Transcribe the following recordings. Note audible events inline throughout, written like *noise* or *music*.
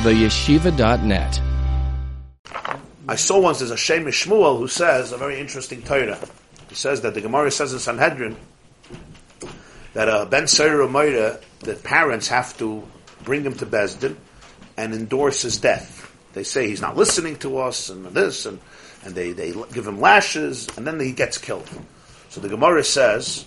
theyeshiva.net. I saw once there's a Shem MiShmuel who says a very interesting Torah. He says that the Gemara says in Sanhedrin that a Ben Seir Moira, that parents have to bring him to Beis Din and endorse his death. They say he's not listening to us and this and, and they, they give him lashes and then he gets killed. So the Gemara says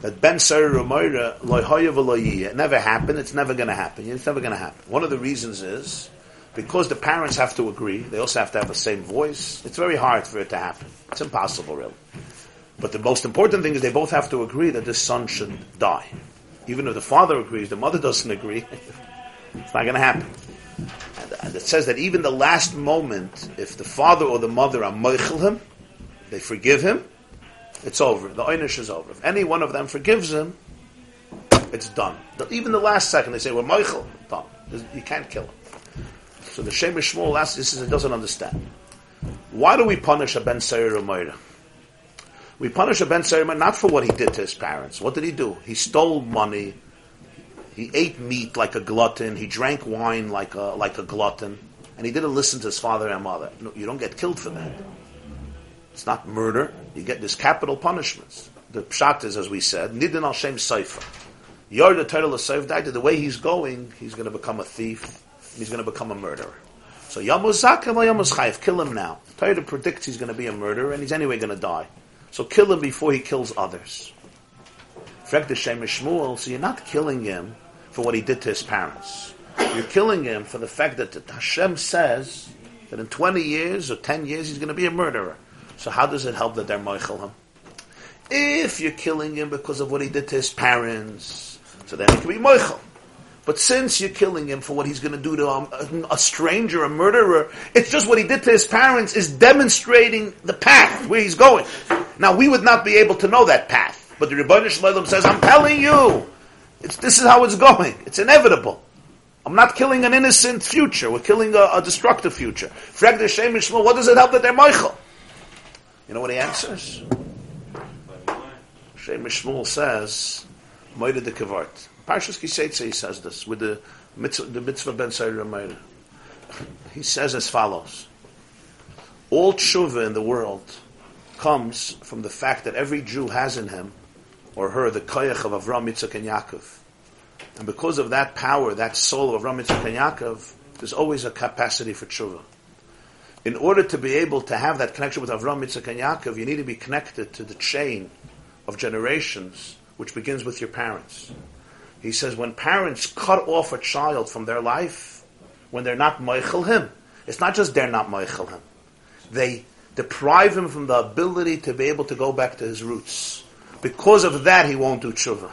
that Ben Seir Moira it never happened, it's never going to happen. It's never going to happen. One of the reasons is because the parents have to agree, they also have to have the same voice. It's very hard for it to happen. It's impossible, really. But the most important thing is they both have to agree that this son should die. Even if the father agrees, the mother doesn't agree, *laughs* it's not going to happen. And it says that even the last moment, if the father or the mother are him, they forgive him, it's over. The einish is over. If any one of them forgives him, it's done. Even the last second, they say, well, moichel, done. You can't kill him. So the Shem MiShmuel asks, this is, it doesn't understand. Why do we punish a Ben Seir Moira? We punish a Ben Seir not for what he did to his parents. What did he do? He stole money. He ate meat like a glutton. He drank wine like a, like a glutton. And he didn't listen to his father and mother. No, you don't get killed for that. It's not murder. You get this capital punishments. The pshat is, as we said, nidin al shem seifa. Yard the title of seif died. The way he's going, he's going to become a thief he's going to become a murderer. So Yamos Zakim Yamos Chayiv, kill him now. Torah predicts he's going to be a murderer and he's anyway going to die. So kill him before he kills others. Frek the Shmuel, so you're not killing him for what he did to his parents. You're killing him for the fact that Hashem says that in 20 years or 10 years he's going to be a murderer. So how does it help that they're moichel him? If you're killing him because of what he did to his parents, so then he can be moichel. But since you're killing him for what he's going to do to a, a, stranger, a murderer, it's just what he did to his parents is demonstrating the path where he's going. Now, we would not be able to know that path. But the Ribono Shel Olam says, I'm telling you, this is how it's going. It's inevitable. I'm not killing an innocent future. We're killing a, a destructive future. What does it help that they're moichel? You know what he answers? Shem Shmuel says, Moide de Kavart. Parshas Ki Seitzei he says this with the mitzvah, the mitzvah ben Sayyid He says as follows: All tshuva in the world comes from the fact that every Jew has in him or her the koyach of Avram, Yitzchak, and Yaakov, and because of that power, that soul of Avram, Yitzchak, and Yaakov, there's always a capacity for tshuva. In order to be able to have that connection with Avram, Yitzchak, and Yaakov, you need to be connected to the chain of generations, which begins with your parents. He says when parents cut off a child from their life, when they're not moichel him, it's not just they're not moichel him. They deprive him from the ability to be able to go back to his roots. Because of that, he won't do tshuva.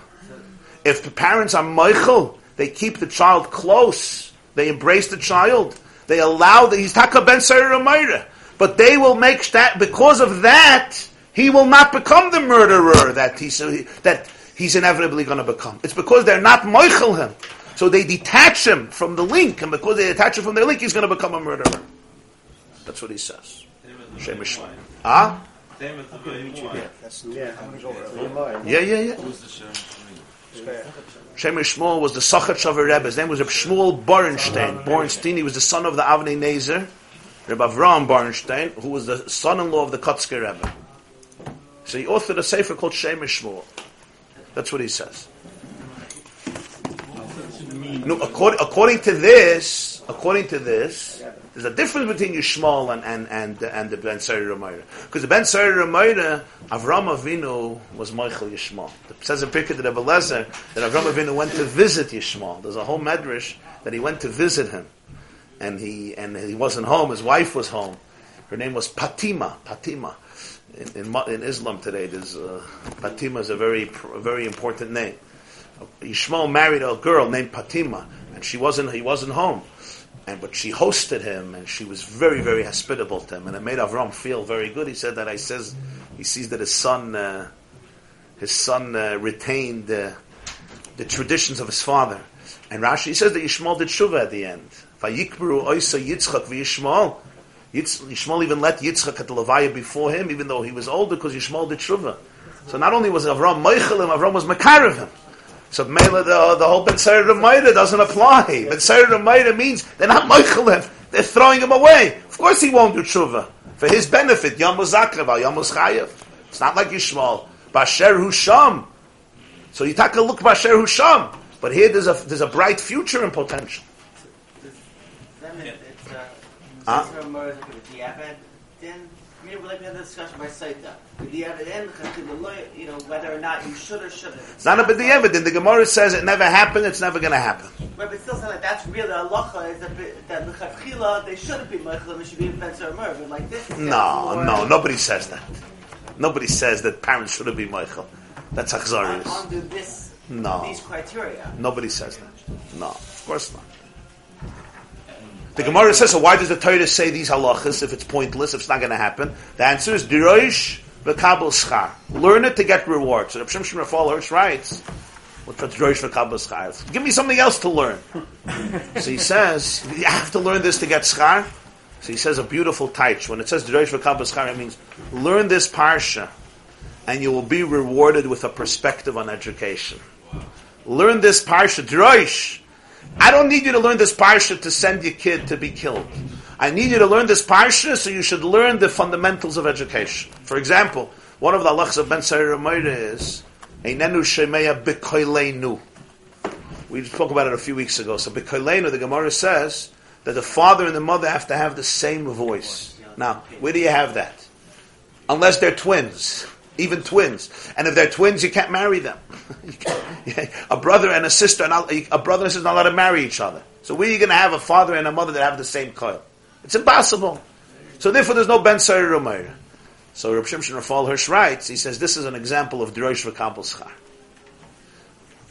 If the parents are moichel, they keep the child close. They embrace the child. They allow that he's taka ben Sayer Amira, But they will make that because of that, he will not become the murderer that he that he's inevitably going to become. It's because they're not moichel him. So they detach him from the link, and because they detach him from their link, he's going to become a murderer. That's what he says. Shemish. Ah? Yeah, yeah, yeah. Shem MiShmuel was the Sochatchover Rebbe. His name was Shmuel Borenstein. Borenstein, he was the son of the Avnei Nezer, Rebbe Avram Borenstein, who was the son-in-law of the Kotzker Rebbe. So he authored a sefer called Shem MiShmuel. That's what he says. No, according, according to this, according to this, there's a difference between Yishmael and and and, and the Ben Sari Ramayra. Because the Ben Sari Ramayra, Avram Avinu was moichel Yishmael. It says in Pirkei the Lezer that Avram Avinu went to visit Yishmael. There's a whole medrash that he went to visit him, and he and he wasn't home. His wife was home. Her name was Patima. Patima in, in, in Islam today, there's uh, Fatima is a very a very important name. Yishmael married a girl named Patima, and she wasn't he wasn't home, and but she hosted him, and she was very very hospitable to him, and it made Avram feel very good. He said that I says he sees that his son uh, his son uh, retained the traditions of his father, and Rashi says that Yishmael did shuva at the end. Yitzchak Yishmael even let Yitzchak at the Levaya before him, even though he was older, because Yishmael did Shuvah. So not only was Avram Meichel him, Avram was Makarev him. So Mela, the, the whole Ben Seder doesn't apply. Ben Seder means they're not Michaelim. They're throwing him away. Of course he won't do tshuva. For his benefit, Yom Zakrav, Yom Chayev. It's not like Yishmael. ba'asher hu sham. So you take a look ba'asher hu sham. But here there's a, there's a bright future and potential. Then it- it's, uh, Huh? It's a more like a diabet, then, I mean, we're like in a discussion by Saita. The you know, whether or not you should or shouldn't. It's not a b'di'evid. The Gemara says it never happened, it's never going to happen. Right, but still saying like that's really a halacha is that, that lechatchila they shouldn't be meichel, it should be ben or mur, but like this. No, more no, nobody says that. Nobody says that parents shouldn't be moichel. That's Achzarius. Under this, No. these criteria. Nobody says that. No, of course not. The Gemara says, so why does the Torah say these halachas if it's pointless, if it's not going to happen? The answer is, Diroish v'kabel schar. Learn it to get rewards. So Rav Shimshon Rafal Hirsch writes, what's Diroish v'kabel schar? Give me something else to learn. *laughs* so he says, you have to learn this to get schar. So he says a beautiful taich. When it says Diroish v'kabel schar, it means, learn this parsha, and you will be rewarded with a perspective on education. Learn this parsha, Droish. I don't need you to learn this parsha to send your kid to be killed. I need you to learn this parsha so you should learn the fundamentals of education. For example, one of the halachas of Ben Sair is Einenu Shemeya B'koileinu. We spoke about it a few weeks ago. So B'koileinu, the Gemara says that the father and the mother have to have the same voice. Now, where do you have that? Unless they're twins, even twins. And if they're twins, you can't marry them. *laughs* Can't- a brother and a sister, not, a brother and a sister are not allowed to marry each other. So where are you going to have a father and a mother that have the same coil? It's impossible. So therefore, there's no Ben Sayer Umayr. So Reb Shimshon Rafal Hirsch writes, he says, this is an example of Drosh V'Kabel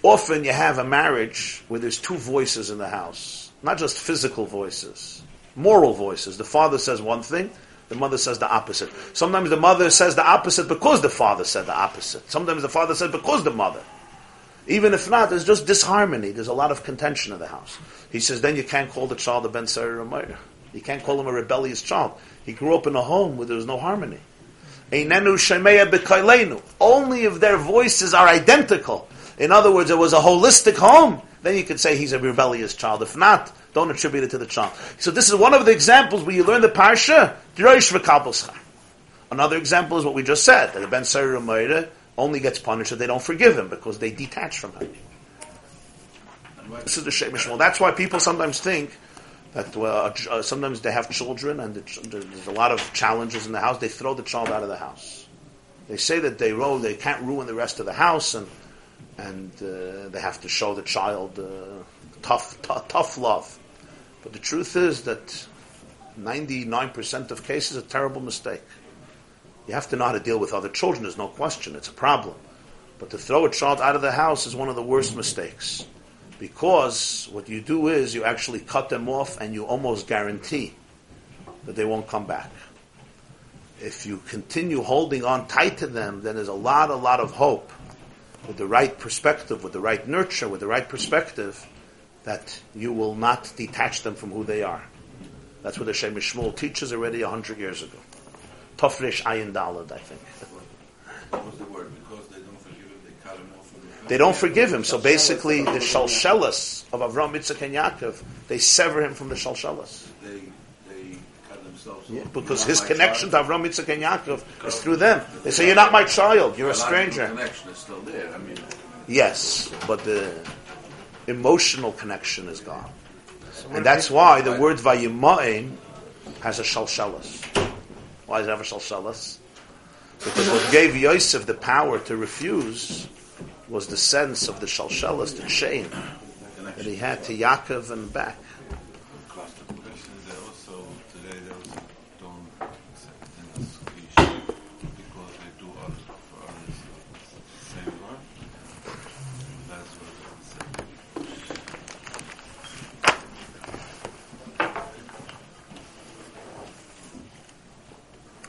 Often you have a marriage where there's two voices in the house. Not just physical voices, moral voices. The father says one thing, the mother says the opposite. Sometimes the mother says the opposite because the father said the opposite. Sometimes the father said because the mother. Even if not, there's just disharmony. There's a lot of contention in the house. He says, then you can't call the child a Ben Sayer Ramayr. You can't call him a rebellious child. He grew up in a home where there was no harmony. Only if their voices are identical. In other words, it was a holistic home. Then you could say he's a rebellious child. If not, don't attribute it to the child. So this is one of the examples where you learn the parsha. Drosh v'kabel schar. Another example is what we just said that the Ben Ramayr only gets punished if they don't forgive him because they detach from him. This is the Shem Shmuel. That's why people sometimes think that uh, uh, sometimes they have children and the ch- there's a lot of challenges in the house. They throw the child out of the house. They say that they they can't ruin the rest of the house and and uh, they have to show the child uh, tough t- tough love. But the truth is that 99% of cases a terrible mistake. You have to know how to deal with other children. There's no question. It's a problem. But to throw a child out of the house is one of the worst mistakes. Because what you do is you actually cut them off and you almost guarantee that they won't come back. If you continue holding on tight to them, then there's a lot, a lot of hope with the right perspective, with the right nurture, with the right perspective, that you will not detach them from who they are. That's what the Shem Shmuel teaches already a hundred years ago. Tofresh Ayin Dalad, I think. What's the word? Because they don't forgive him, they cut him off the. They don't forgive him. So basically, the shalshelas of Avram, Yitzchak, and Yaakov, they sever him from the shalshelas. They, they cut themselves Yeah, off. because his connection to. Avram, Yitzchak, and Yaakov is through them. They say, "You're not my child. You're a stranger." connection is still there. I mean, Yes, but the emotional connection is gone, and that's why the word "vayimain" has a shalshelas. Why does it have a shalshelas? Because what gave Yosef the power to refuse was the sense of the shalshelas, the chain that he had to Yaakov and back. Cost of question is that also today those don't accept them as Krish because they do others for others the same work. That's what I'm saying.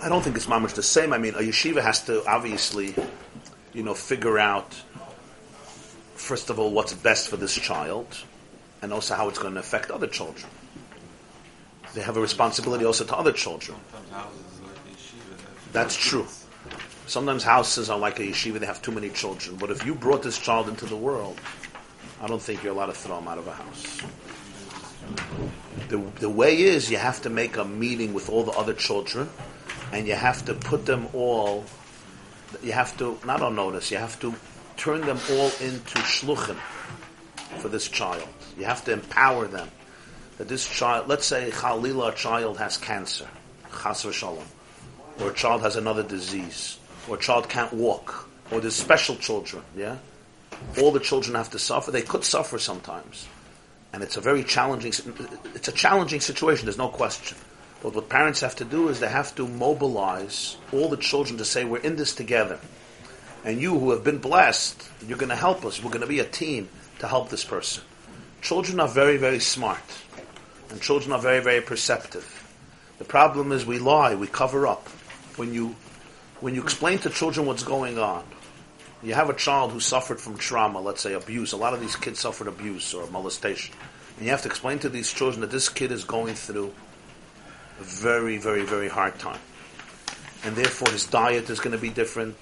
I don't think it's mamish the same. I mean, a yeshiva has to obviously, you know, figure out first of all what's best for this child, and also how it's going to affect other children. They have a responsibility also to other children. Sometimes houses like yeshiva That's true. Sometimes houses are like a yeshiva, they have too many children. But if you brought this child into the world, I don't think you're allowed to throw him out of a house. The, the way is you have to make a meeting with all the other children and you have to put them all, you have to, not on notice, you have to turn them all into shluchim for this child. You have to empower them. That this child, let's say Khalila, a child has cancer, chas v'shalom, or a child has another disease, or a child can't walk, or there's special children, yeah? All the children have to suffer. They could suffer sometimes. And it's a very challenging, it's a challenging situation, there's no question. But what parents have to do is they have to mobilize all the children to say, we're in this together. And you who have been blessed, you're going to help us. We're going to be a team to help this person. Children are very, very smart. And children are very, very perceptive. The problem is we lie, we cover up. When you, when you explain to children what's going on, you have a child who suffered from trauma, let's say abuse. A lot of these kids suffered abuse or molestation. And you have to explain to these children that this kid is going through very, very, very hard time. And therefore his diet is going to be different.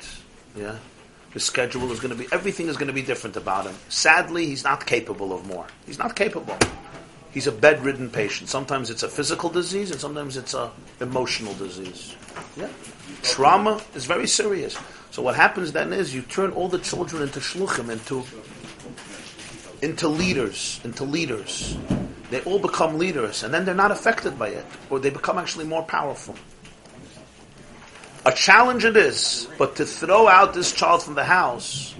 Yeah. His schedule is going to be, everything is going to be different about him. Sadly, he's not capable of more. He's not capable. He's a bedridden patient. Sometimes it's a physical disease and sometimes it's a emotional disease. Yeah. Trauma is very serious. So what happens then is you turn all the children into shluchim, into into leaders, into leaders. They all become leaders, and then they're not affected by it, or they become actually more powerful. A challenge it is, but to throw out this child from the house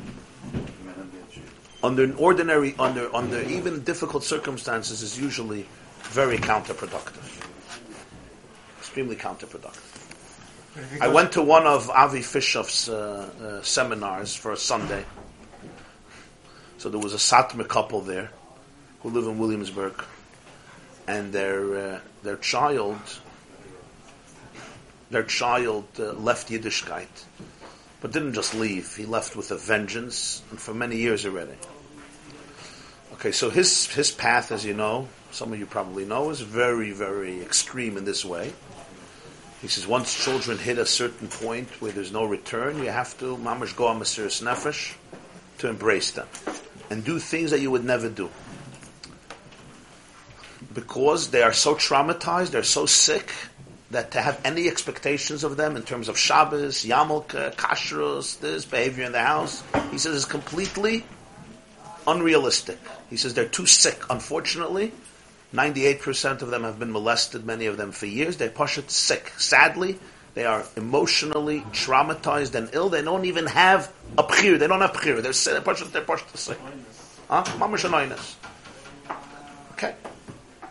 under an ordinary, under under even difficult circumstances is usually very counterproductive. Extremely counterproductive. I went to one of Avi Fishoff's uh, uh, seminars for a Sunday. So there was a Satmar couple there who live in Williamsburg, and their uh, their child their child uh, left Yiddishkeit, but didn't just leave. He left with a vengeance, and for many years already. Okay, so his his path, as you know, some of you probably know, is very very extreme in this way. He says once children hit a certain point where there's no return, you have to mamash go on Nefesh to embrace them and do things that you would never do. Because they are so traumatized, they're so sick, that to have any expectations of them in terms of Shabbos, Yamulka, uh, Kashrus, this behavior in the house, he says is completely unrealistic. He says they're too sick, unfortunately, 98% of them have been molested, many of them for years. They're pushed sick. Sadly, they are emotionally traumatized and ill. They don't even have a pchir. They don't have pchir. They're, pushed, they're pushed sick. Huh? Okay.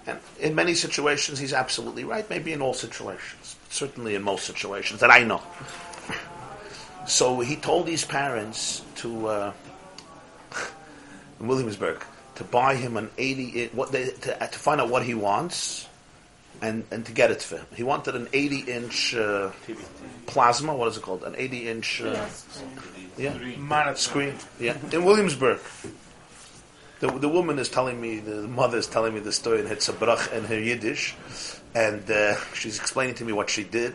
And in many situations, he's absolutely right. Maybe in all situations. Certainly in most situations that I know. So he told these parents to, uh, in Williamsburg, to buy him an 80 what they, to, to find out what he wants and, and to get it for him. He wanted an 80 inch uh, plasma, what is it called? An 80 inch uh, yeah, screen. Yeah, in Williamsburg. The, the woman is telling me, the mother is telling me the story in Hitzabrach and her Yiddish, and uh, she's explaining to me what she did.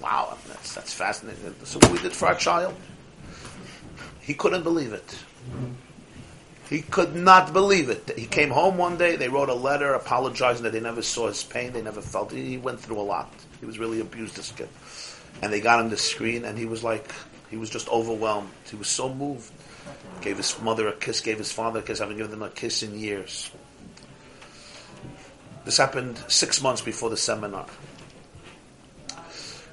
Wow, that's, that's fascinating. So what we did for our child. He couldn't believe it. He could not believe it. He came home one day, they wrote a letter apologizing that they never saw his pain, they never felt it. He went through a lot. He was really abused as a kid. And they got him the screen, and he was like, he was just overwhelmed. He was so moved. Gave his mother a kiss, gave his father a kiss, haven't given them a kiss in years. This happened six months before the seminar.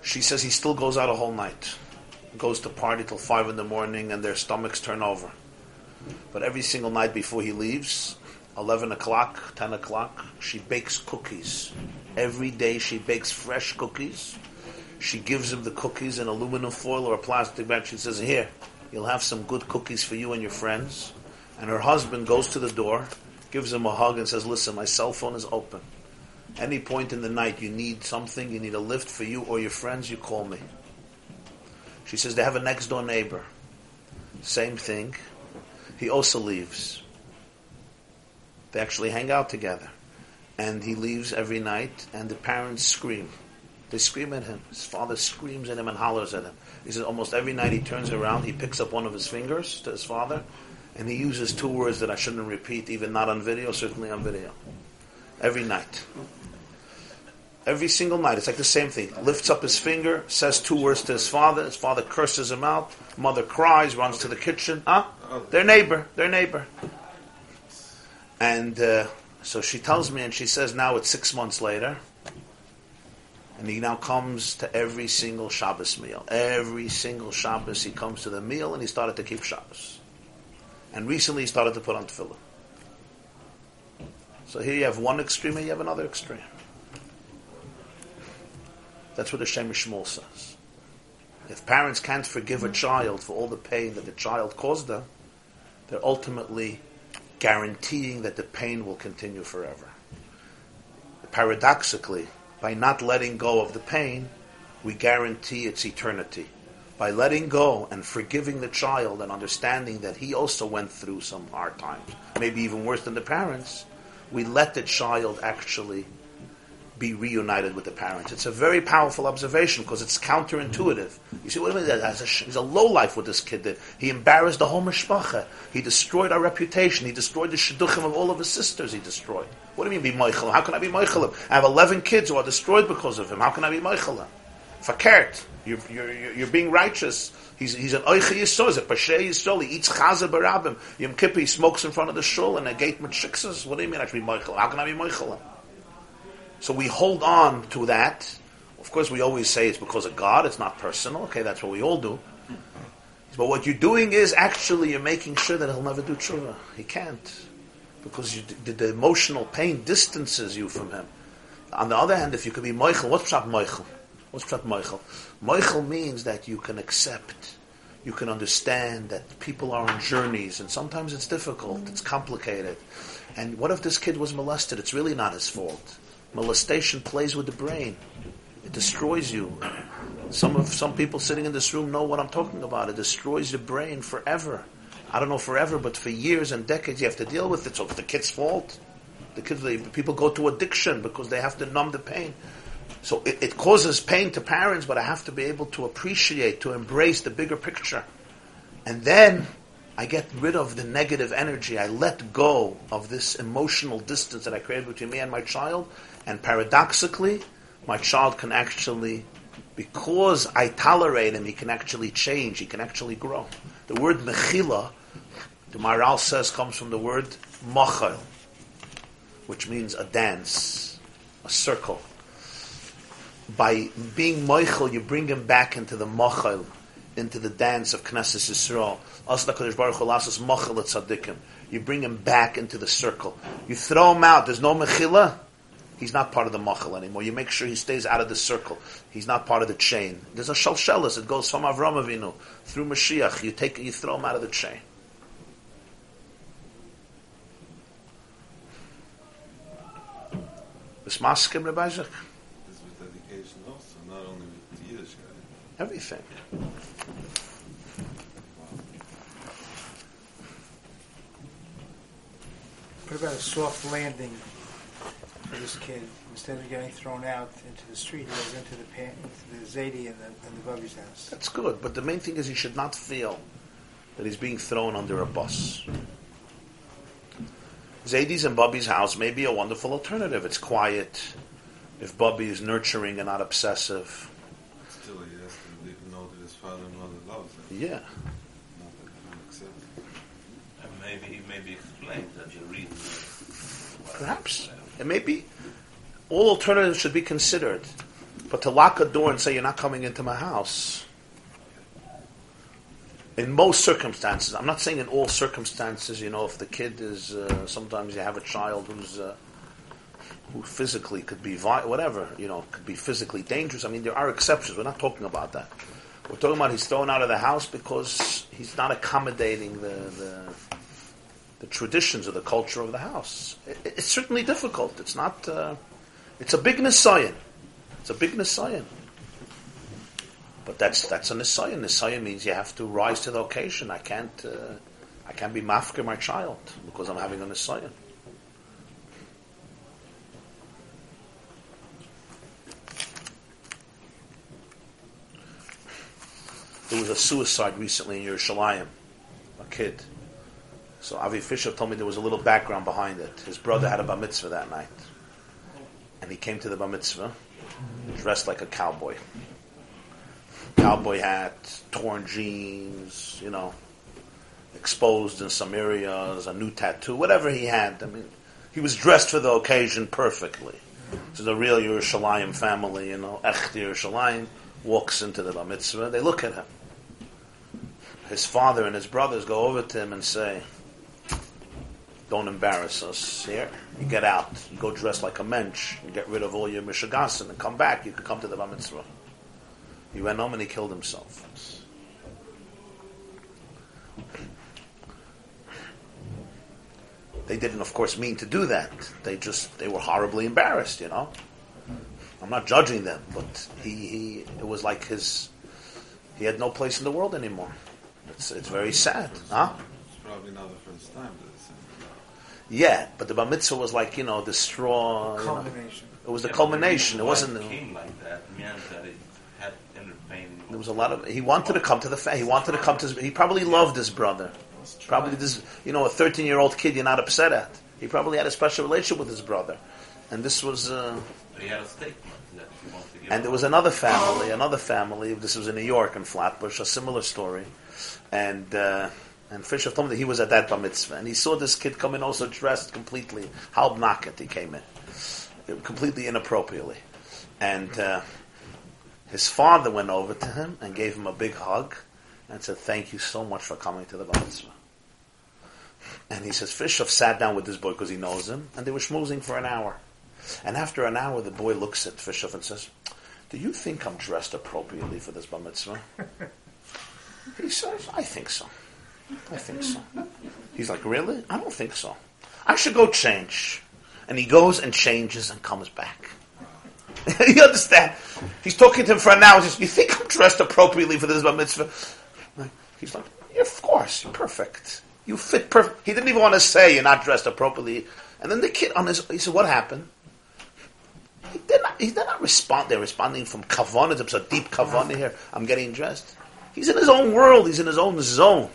She says he still goes out a whole night. Goes to party till five in the morning and their stomachs turn over. But every single night before he leaves, 11 o'clock, 10 o'clock, she bakes cookies. Every day she bakes fresh cookies. She gives him the cookies in aluminum foil or a plastic bag. She says, Here, you'll have some good cookies for you and your friends. And her husband goes to the door, gives him a hug, and says, Listen, my cell phone is open. Any point in the night you need something, you need a lift for you or your friends, you call me. She says, They have a next door neighbor. Same thing he also leaves. They actually hang out together. And he leaves every night, and the parents scream. They scream at him. His father screams at him and hollers at him. He says almost every night he turns around, he picks up one of his fingers to his father, and he uses two words that I shouldn't repeat, even not on video, certainly on video. Every night. Every single night, it's like the same thing. Lifts up his finger, says two words to his father. His father curses him out. Mother cries, runs to the kitchen. Huh? Their neighbor, their neighbor. And uh, so she tells me, and she says, now it's six months later. And he now comes to every single Shabbos meal. Every single Shabbos he comes to the meal and he started to keep Shabbos. And recently he started to put on tefillah. So here you have one extreme and you have another extreme. That's what the Shem Shmuel says. If parents can't forgive a child for all the pain that the child caused them, they're ultimately guaranteeing that the pain will continue forever. Paradoxically, by not letting go of the pain, we guarantee its eternity. By letting go and forgiving the child and understanding that he also went through some hard times, maybe even worse than the parents, we let the child actually be reunited with the parents. It's a very powerful observation because it's counterintuitive. You see, what I mean? As a, he's a low life what this kid. He embarrassed the whole mishpacha. He destroyed our reputation. He destroyed the shidduchim of all of his sisters. He destroyed. What do you mean be moichel? How can I be moichel? I have 11 kids who are destroyed because of him. How can I be moichel? Fakert. You're, you're, you're being righteous. He's, he's an oicha yisrael, he's a pashe yisrael, he eats chazer barabim. Yom Kippur, he smokes in front of the shul and a gate with. What do you mean I should be moichel? How can I be moichel? So we hold on to that. Of course, we always say it's because of God, it's not personal. Okay, that's what we all do. But what you're doing is actually you're making sure that he'll never do tshuva. He can't. Because you, the, the, emotional pain distances you from him. On the other hand, if you could be moichel, what's Pshat moichel? What's Pshat moichel? moichel means that you can accept, you can understand that people are on journeys, and sometimes it's difficult, it's complicated. And what if this kid was molested? It's really not his fault. Molestation plays with the brain. It destroys you. Some of some people sitting in this room know what I'm talking about. It destroys the brain forever. I don't know forever, but for years and decades you have to deal with it. So it's the kid's fault. The kids, they, people go to addiction because they have to numb the pain. So it, it causes pain to parents, but I have to be able to appreciate, to embrace the bigger picture. And then I get rid of the negative energy. I let go of this emotional distance that I created between me and my child, and paradoxically, my child can actually, because I tolerate him, he can actually change, he can actually grow. The word mechila, the Maharal says, comes from the word machal, which means a dance, a circle. By being moichel, you bring him back into the machal, into the dance of Knesset Yisrael. You bring him back into the circle. You throw him out. There's no mechila he's not part of the machal anymore. You make sure he stays out of the circle. He's not part of the chain. There's a shalshelis. It goes from Avram Avinu through Mashiach. You take, you throw him out of the chain. This maskim Rabbi This with dedication also, not only with the Yiddish Everything. What about a soft landing for this kid. Instead of getting thrown out into the street, he goes into the pan, into the Zaidi and the, and the Bubby's house. That's good, but the main thing is he should not feel that he's being thrown under a bus. Zaidi's and Bubby's house may be a wonderful alternative. It's quiet. If Bubby is nurturing and not obsessive. Still, he has to know that his father and mother loves him. Yeah. And maybe he maybe explained that the reason. Perhaps. It may be all alternatives should be considered. But to lock a door and say you're not coming into my house, in most circumstances, I'm not saying in all circumstances, you know, if the kid is, uh, sometimes you have a child who's, uh, who physically could be, vi- whatever, you know, could be physically dangerous. I mean, there are exceptions. We're not talking about that. We're talking about he's thrown out of the house because he's not accommodating the, the the traditions or the culture of the house. It, it's certainly difficult. It's not. Uh, it's a big nisayan. It's a big nisayan. But that's that's a nisayan. Nisayan means you have to rise to the occasion. I can't. Uh, I can't be mafker my child because I'm having a nisayan. Was a suicide recently in Yerushalayim, a kid. So Avi Fishoff told me there was a little background behind it. His brother had a bar mitzvah that night. And he came to the bar mitzvah dressed like a cowboy. Cowboy hat, torn jeans, you know, exposed in some areas, a new tattoo, whatever he had. I mean, he was dressed for the occasion perfectly. So the real Yerushalayim family, you know, Echt Yerushalayim, walks into the bar mitzvah. They look at him. His father and his brothers go over to him and say, don't embarrass us here. You get out. You go dress like a mensch. You get rid of all your mishigasin and come back. You can come to the bar mitzvah. He went home and he killed himself. They didn't, of course, mean to do that. They just, they were horribly embarrassed, you know. I'm not judging them, but he, he it was like his, he had no place in the world anymore. It's, it's very sad, huh? It's probably not the first time that it's Yeah, but the bar mitzvah was like, you know, the straw. you know. Culmination. It was the Yeah, culmination. It but wasn't. It The, came like that meant that it had entertained. there was a lot of. He wanted to come to the. Fa- he wanted to come to. His, he probably loved his brother. Probably this. You know, a thirteen-year-old kid. You're not upset at. He probably had a special relationship with his brother, and this was. Uh, He had a statement and there was another family. Another family. This was in New York in Flatbush. A similar story, and. Uh, and Fishoff told me that he was at that bar mitzvah, and he saw this kid come in also dressed completely halbnaket. He came in, completely inappropriately, and uh, his father went over to him and gave him a big hug, and said, "Thank you so much for coming to the bar mitzvah." And he says Fishoff sat down with this boy because he knows him, and they were schmoozing for an hour. And after an hour, the boy looks at Fishoff and says, "Do you think I'm dressed appropriately for this bar mitzvah?" *laughs* he says, "I think so." I think so. He's like, really? I don't think so. I should go change. And he goes and changes and comes back. *laughs* you understand? He's talking to him for an hour. He says, you think I'm dressed appropriately for this bar mitzvah? He's like, yeah, of course, you're perfect. You fit perfect. He didn't even want to say you're not dressed appropriately. And then the kid on his, he said, what happened? He did not, respond. They're responding from kavanah. There's a deep kavanah here. I'm getting dressed. He's in his own world. He's in his own zone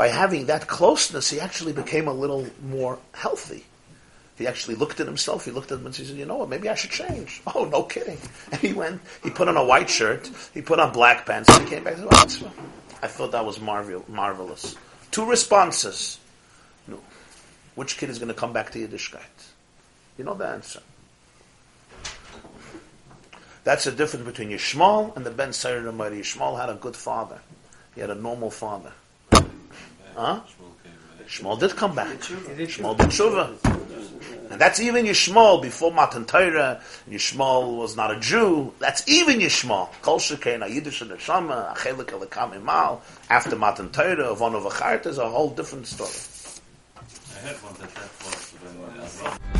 by having that closeness, he actually became a little more healthy. He actually looked at himself. He looked at him and he said, "You know what? Maybe I should change." *laughs* Oh, no kidding! And *laughs* he went. He put on a white shirt. He put on black pants, and he came back. to the mitzvah. I thought that was marvel- marvelous. Two responses. No. Which kid is going to come back to Yiddishkeit? You know the answer. That's the difference between Yishmael and the Ben Sayer Ramari. Yishmael had a good father. He had a normal father. Huh? Shmuel came back. Shmuel did come back. He did Shmuel did tshuva. And that's even Yishmael before Matan Torah. Yishmael was not a Jew. That's even Yishmael. Kol Shekein, Yiddish and Neshama, Achelik Elekam Imal. After Matan Torah, of Ono V'chart, is a whole different story. I heard one that that was when uh,